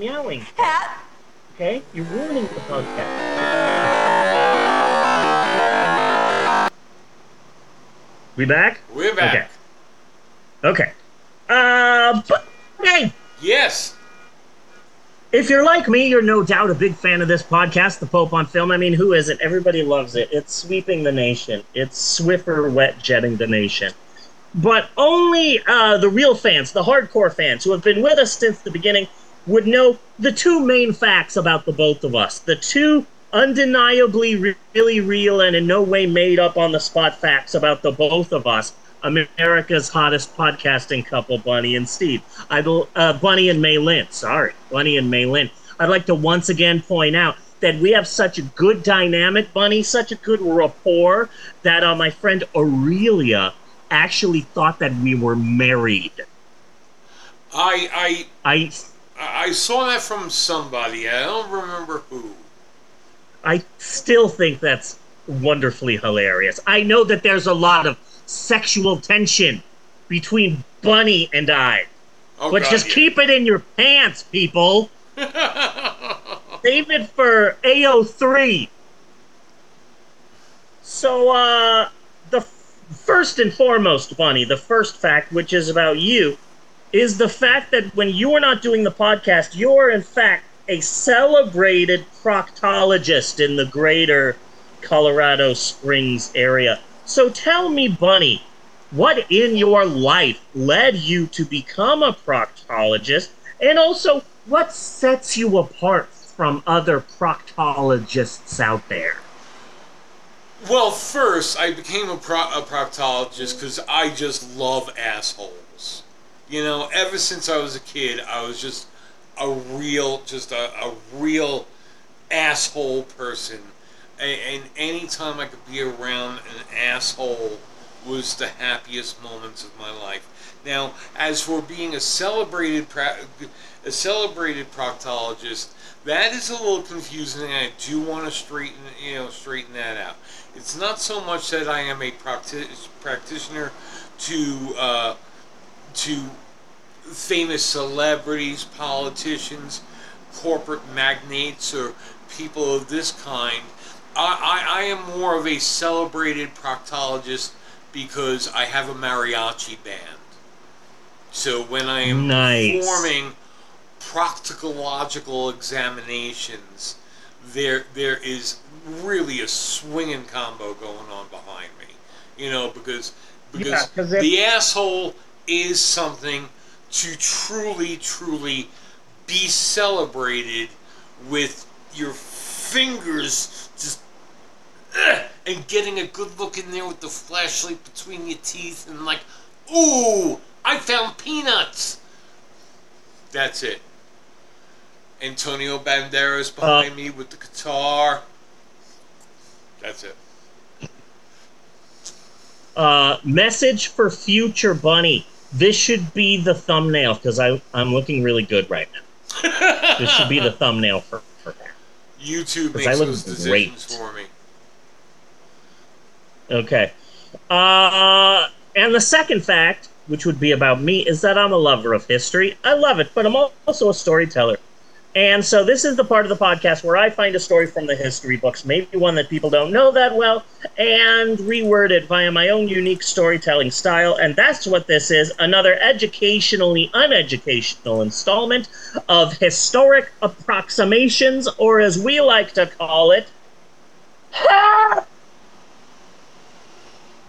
meowing. Cat. Okay, you're ruining the podcast. We back? We're back. Okay. Okay. Uh, but, hey, Yes. if you're like me, you're no doubt a big fan of this podcast, The Pope on Film. I mean, who isn't? Everybody loves it. It's sweeping the nation. It's Swiffer wet jetting the nation. But only uh, the real fans, the hardcore fans who have been with us since the beginning, would know the two main facts about the both of us. The two undeniably re- really real and in no way made up on the spot facts about the both of us. America's hottest podcasting couple, Bunny and Steve. I bel uh, Bunny and May Lynn. Sorry, Bunny and May Lynn. I'd like to once again point out that we have such a good dynamic, Bunny, such a good rapport that uh, my friend Aurelia actually thought that we were married. I I I I saw that from somebody. I don't remember who. I still think that's wonderfully hilarious. I know that there's a lot of sexual tension between Bunny and I, Oh, but God, just yeah. keep it in your pants, people. Save it for AO3. So, uh, the f- first and foremost, Bunny, the first fact, which is about you, is the fact that when you are not doing the podcast, you're in fact a celebrated proctologist in the greater Colorado Springs area. So tell me, Bunny, what in your life led you to become a proctologist? And also, what sets you apart from other proctologists out there? Well, first, I became a, pro- a proctologist because I just love assholes. You know, ever since I was a kid, I was just a real, just a, a real asshole person. And, and anytime I could be around an asshole was the happiest moments of my life. Now, as for being a celebrated a celebrated proctologist, that is a little confusing. and I do want to straighten you know straighten that out. It's not so much that I am a practi- practitioner to uh, to famous celebrities, politicians, corporate magnates, or people of this kind. I, I, I am more of a celebrated proctologist because I have a mariachi band. So when I am Nice. performing proctological examinations, there there is really a swinging combo going on behind me. You know, because because Yeah, 'cause if- the asshole is something to truly, truly be celebrated with your fingers just eh, and getting a good look in there with the flashlight between your teeth and like, ooh, I found peanuts. That's it. Antonio Banderas behind me with the guitar. That's it. Uh, message for future Bunny. This should be the thumbnail because I'm looking really good right now. This should be the thumbnail for, for that. YouTube makes I look those decisions great. for me. Okay. Uh, and the second fact, which would be about me, is that I'm a lover of history. I love it, but I'm also a storyteller. And so this is the part of the podcast where I find a story from the history books, maybe one that people don't know that well, and reword it via my own unique storytelling style. And that's what this is another educationally uneducational installment of historic approximations, or as we like to call it,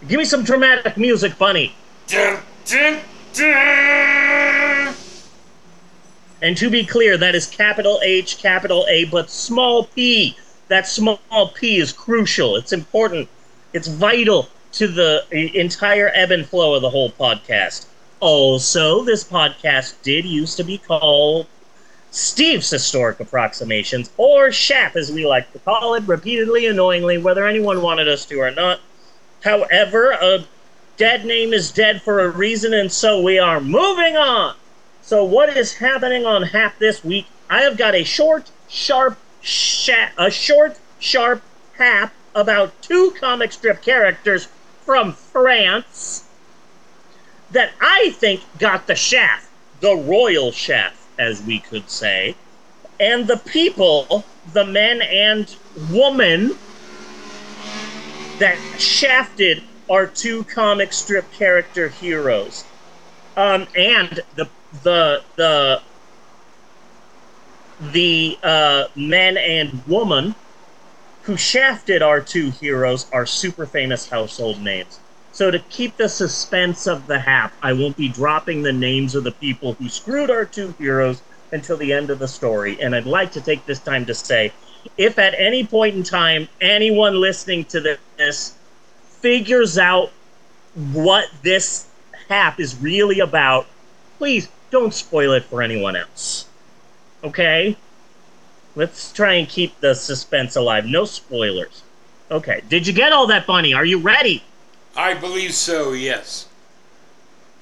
Give me some dramatic music, Bunny. Dun, dun, dun. And to be clear, that is capital H, capital A, but small p. That small p is crucial. It's important. It's vital to the entire ebb and flow of the whole podcast. Also, this podcast did used to be called Steve's Historic Approximations, or SHAP as we like to call it, repeatedly, annoyingly, whether anyone wanted us to or not. However, a dead name is dead for a reason, and so we are moving on. So, what is happening on Hap this week? I have got a short, sharp, sha- a short, sharp Hap about two comic strip characters from France that I think got the shaft, the royal shaft, as we could say. And the people, the men and woman that shafted our two comic strip character heroes. Um, and the the the the uh, men and woman who shafted our two heroes are super famous household names. So to keep the suspense of the hap, I won't be dropping the names of the people who screwed our two heroes until the end of the story. And I'd like to take this time to say, if at any point in time anyone listening to this figures out what this hap is really about, please don't spoil it for anyone else. Okay? Let's try and keep the suspense alive. No spoilers. Okay. Did you get all that, Bunny? Are you ready? I believe so, yes.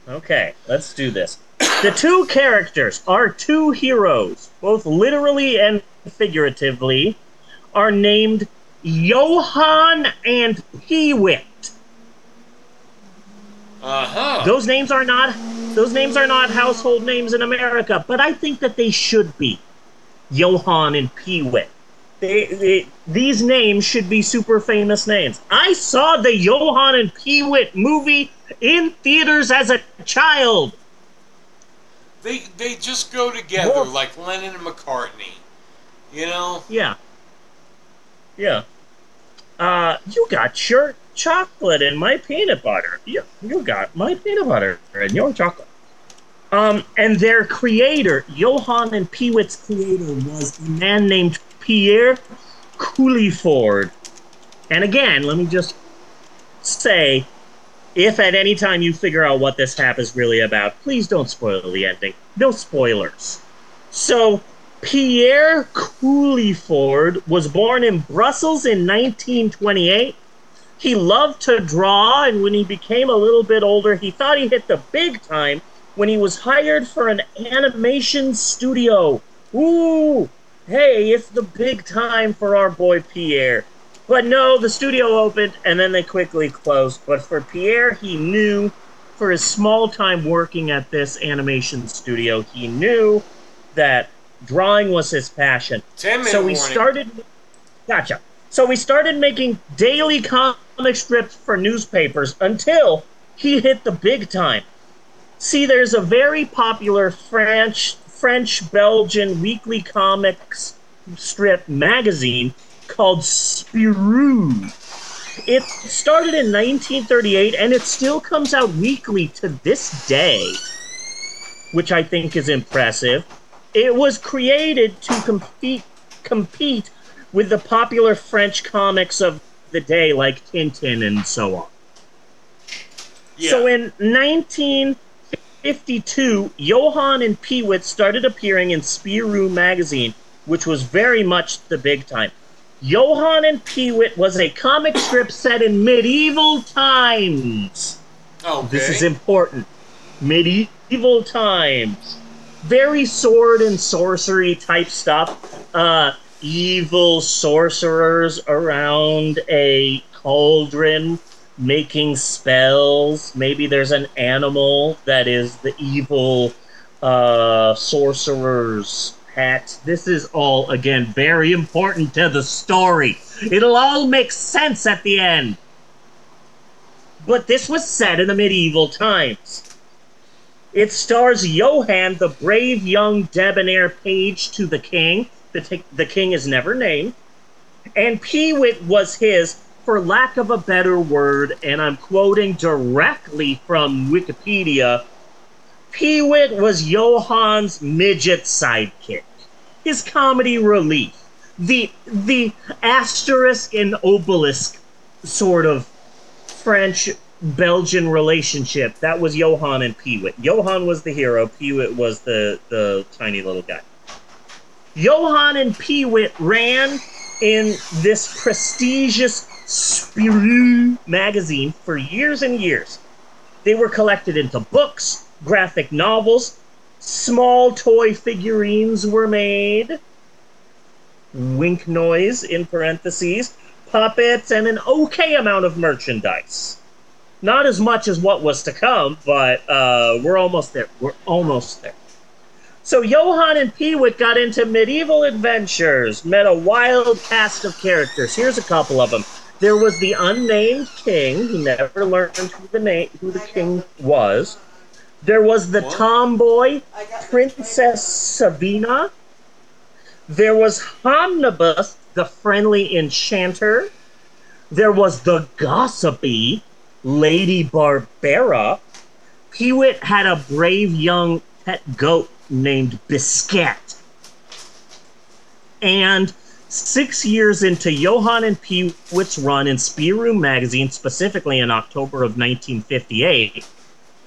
Okay, let's do this. The two characters, our two heroes, both literally and figuratively, are named Johan and Peewit. Uh-huh. Those names are not those names are not household names in America, but I think that they should be. Johan and Peewit. They, they, these names should be super famous names. I saw the Johan and Peewit movie in theaters as a child. They they just go together Well- like Lennon and McCartney. You know? Yeah. Yeah. Uh, you got your chocolate and my peanut butter. You, you got my peanut butter and your chocolate. Um, and their creator, Johan and Peewit's creator, was a man named Pierre Culliford. And again, let me just say, if at any time you figure out what this hap is really about, please don't spoil the ending. No spoilers. So, Pierre Culliford was born in Brussels in 1928. He loved to draw, and when he became a little bit older, he thought he hit the big time when he was hired for an animation studio. Ooh, hey, it's the big time for our boy Pierre. But no, the studio opened and then they quickly closed. But for Pierre, he knew for his small time working at this animation studio, he knew that drawing was his passion. So we warning. started. Gotcha. So we started making daily comic strips for newspapers until he hit the big time. See, there's a very popular French French Belgian weekly comics strip magazine called Spirou. It started in 1938 and it still comes out weekly to this day, which I think is impressive. It was created to compete compete with the popular French comics of the day like Tintin and so on. Yeah. So in 1952, Johan and Peewit started appearing in Spirou magazine, which was very much the big time. Johan and Peewit was a comic strip set in medieval times. okay. This is important. Medieval times. Very sword and sorcery type stuff. Uh, evil sorcerers around a cauldron making spells. Maybe there's an animal that is the evil uh, sorcerer's hat. This is all, again, very important to the story. It'll all make sense at the end. But this was set in the medieval times. It stars Johan, the brave young debonair page to the king. The, t- the king is never named. And Peewit was his, for lack of a better word, and I'm quoting directly from Wikipedia Peewit was Johan's midget sidekick, his comedy relief, the the Asterix and Obelix sort of French Belgian relationship. That was Johan and Peewit. Johan was the hero. Peewit was the the tiny little guy. Johan and Peewit ran in this prestigious Spirou magazine for years and years. They were collected into books, graphic novels, small toy figurines were made. Wink noise in parentheses, puppets, and an okay amount of merchandise. Not as much as what was to come, but uh, we're almost there. We're almost there. So Johan and Peewit got into medieval adventures, met a wild cast of characters. Here's a couple of them. There was the unnamed king, who never learned who the name, who the king was. There was the tomboy Princess Sabina. There was Homnibus, the friendly enchanter. There was the gossipy Lady Barbara. Peewit had a brave young pet goat named Biscat. And six years into Johan and Peewit's run in Spirou magazine, specifically in October of 1958,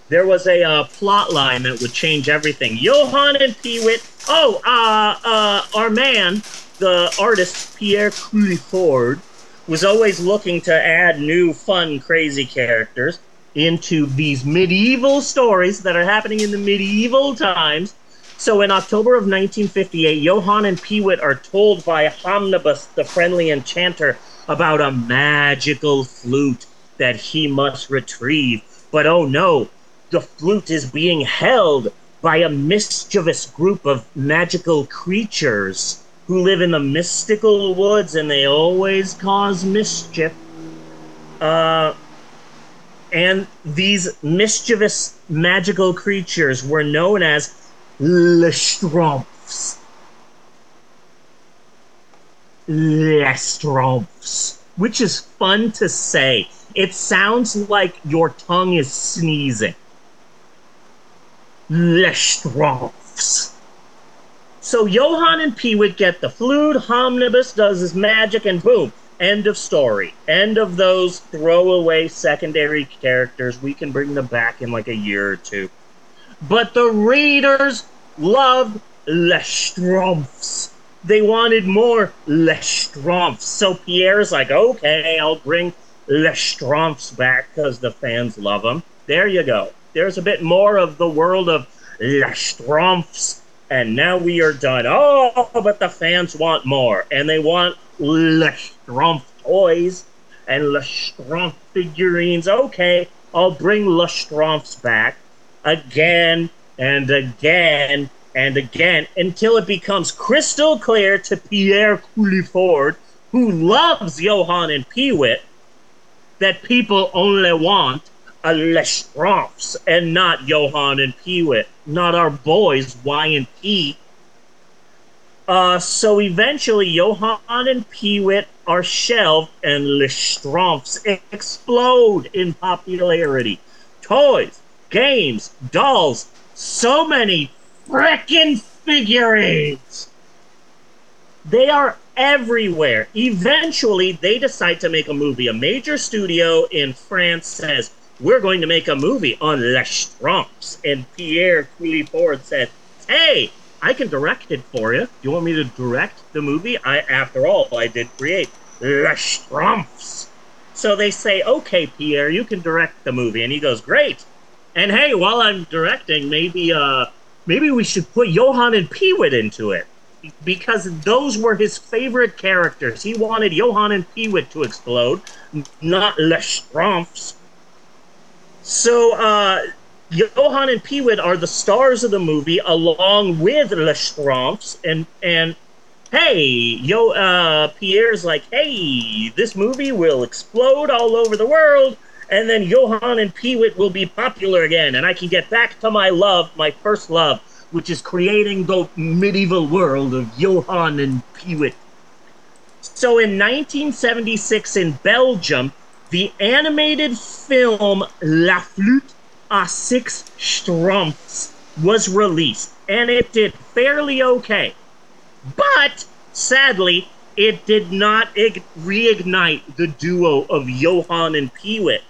there was a uh, plot line that would change everything. Johann and Peewit, oh, uh, uh, our man, the artist Pierre Culliford, was always looking to add new, fun, crazy characters into these medieval stories that are happening in the medieval times. So in October of 1958, Johan and Peewit are told by Homnibus, the friendly enchanter, about a magical flute that he must retrieve. But oh no, the flute is being held by a mischievous group of magical creatures who live in the mystical woods and they always cause mischief. Uh, and these mischievous magical creatures were known as Les Schtroumpfs. Lestromphs, which is fun to say. It sounds like your tongue is sneezing. Les Schtroumpfs. So Johan and Peewit get the flute, Homnibus does his magic, and boom, end of story. End of those throwaway secondary characters. We can bring them back in like a year or two. But the readers loved Les Schtroumpfs. They wanted more Les Schtroumpfs. So Pierre's like, okay, I'll bring Les Schtroumpfs back because the fans love them. There you go. There's a bit more of the world of Les Schtroumpfs. And now we are done. Oh, but the fans want more. And they want Lestroph toys and Lestroph figurines. Okay, I'll bring Les Schtroumpfs back again and again and again until it becomes crystal clear to Pierre Culliford, who loves Johan and Peewit, that people only want a Les Schtroumpfs and not Johan and Peewit, not our boys Y and P. Uh, so eventually, Johan and Peewit are shelved, and Les Schtroumpfs explode in popularity. Toys, games, dolls, so many frickin' figurines. They are everywhere. Eventually, they decide to make a movie. A major studio in France says, We're going to make a movie on Les Lestromphs. And Pierre Culliford said, Hey, I can direct it for you. You want me to direct the movie? I, after all, I did create Les Lestromphs. So they say, Okay, Pierre, you can direct the movie. And he goes, Great. And hey, while I'm directing, maybe uh maybe we should put Johan and Peewit into it. Because those were his favorite characters. He wanted Johan and Peewit to explode, not Les Schtroumpfs. So uh Johan and Peewit are the stars of the movie along with Les Schtroumpfs and and hey, yo uh Pierre's like, "Hey, this movie will explode all over the world." And then Johan and Peewit will be popular again, and I can get back to my love, my first love, which is creating the medieval world of Johan and Peewit. So in 1976 in Belgium, the animated film La Flûte à Six Schtroumpfs was released, and it did fairly okay. But sadly, it did not ig- reignite the duo of Johan and Peewit.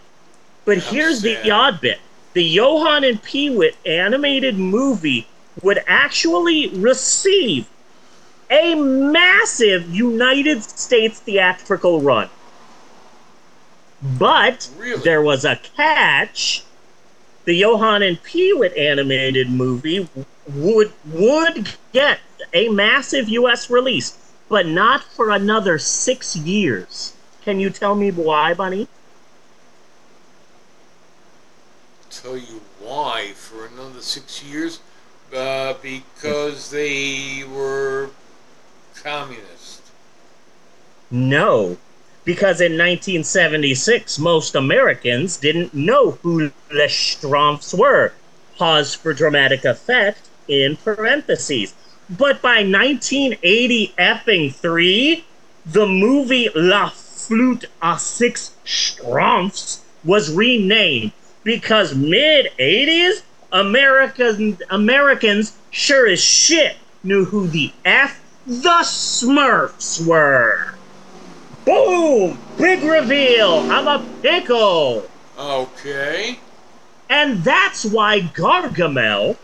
But How here's the odd bit. The Johan and Peewit animated movie would actually receive a massive United States theatrical run. But Really? there was a catch. The Johan and Peewit animated movie would would get a massive US release, but not for another 6 years. Can you tell me why, Bunny? Tell you why for another six years Uh, because they were communist. No, because in 1976, most Americans didn't know who Les Schtroumpfs were. Pause for dramatic effect in parentheses. But by 1980 effing 3, the movie La Flûte à Six Schtroumpfs was renamed because mid 80s American Americans sure as shit knew who the F the Smurfs were. Boom! Big reveal! I'm a pickle! Okay. And that's why Gargamel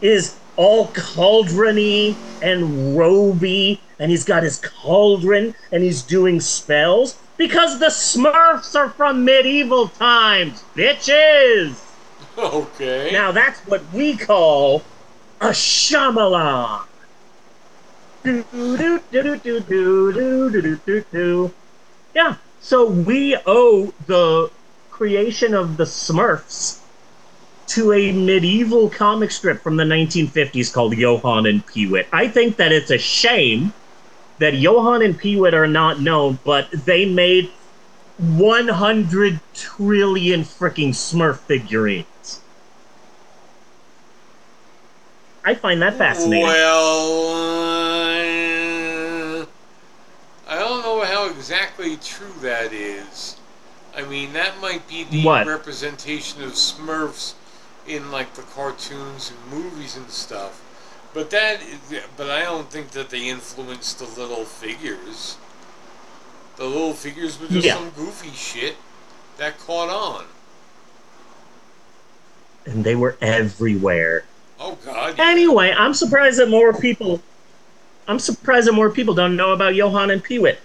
is all cauldrony and roby, and he's got his cauldron and he's doing spells because the Smurfs are from medieval times, bitches! Okay. Now that's what we call a Shyamalan. Do, do, do, do, do, do, do, do, do, do. Yeah, so we owe the creation of the Smurfs to a medieval comic strip from the 1950s called Johan and Peewit. I think that it's a shame that Johan and Peewit are not known, but they made 100 trillion freaking Smurf figurines. I find that fascinating. Well, uh, I don't know how exactly true that is. I mean, that might be the What? representation of Smurfs in like the cartoons and movies and stuff. But that, but I don't think that they influenced the little figures. The little figures were just Yeah. some goofy shit that caught on. and they were everywhere. Oh God! Anyway, I'm surprised that more people. I'm surprised that more people don't know about Johan and Peewit.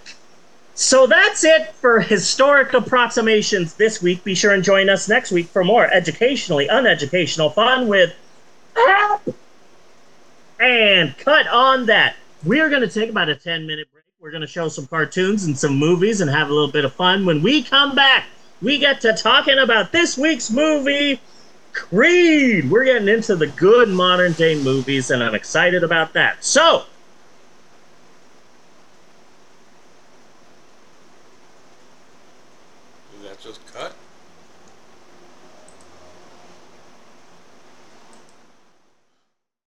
So that's it for historic approximations this week. Be sure and join us next week for more educationally uneducational fun with! And cut on that. We're going to take about a 10 minute break. We're going to show some cartoons and some movies and have a little bit of fun. When we come back, we get to talking about this week's movie, Creed. We're getting into the good modern day movies, and I'm excited about that. So,